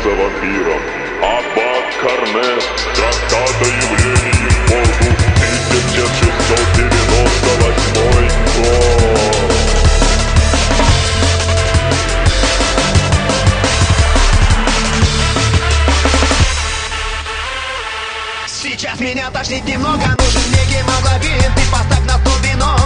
становится вампиром Аббат Корне, трактат о явлении Богу 1698 год. Сейчас меня тошнит немного Нужен мне гемоглобин Ты поставь на стол вино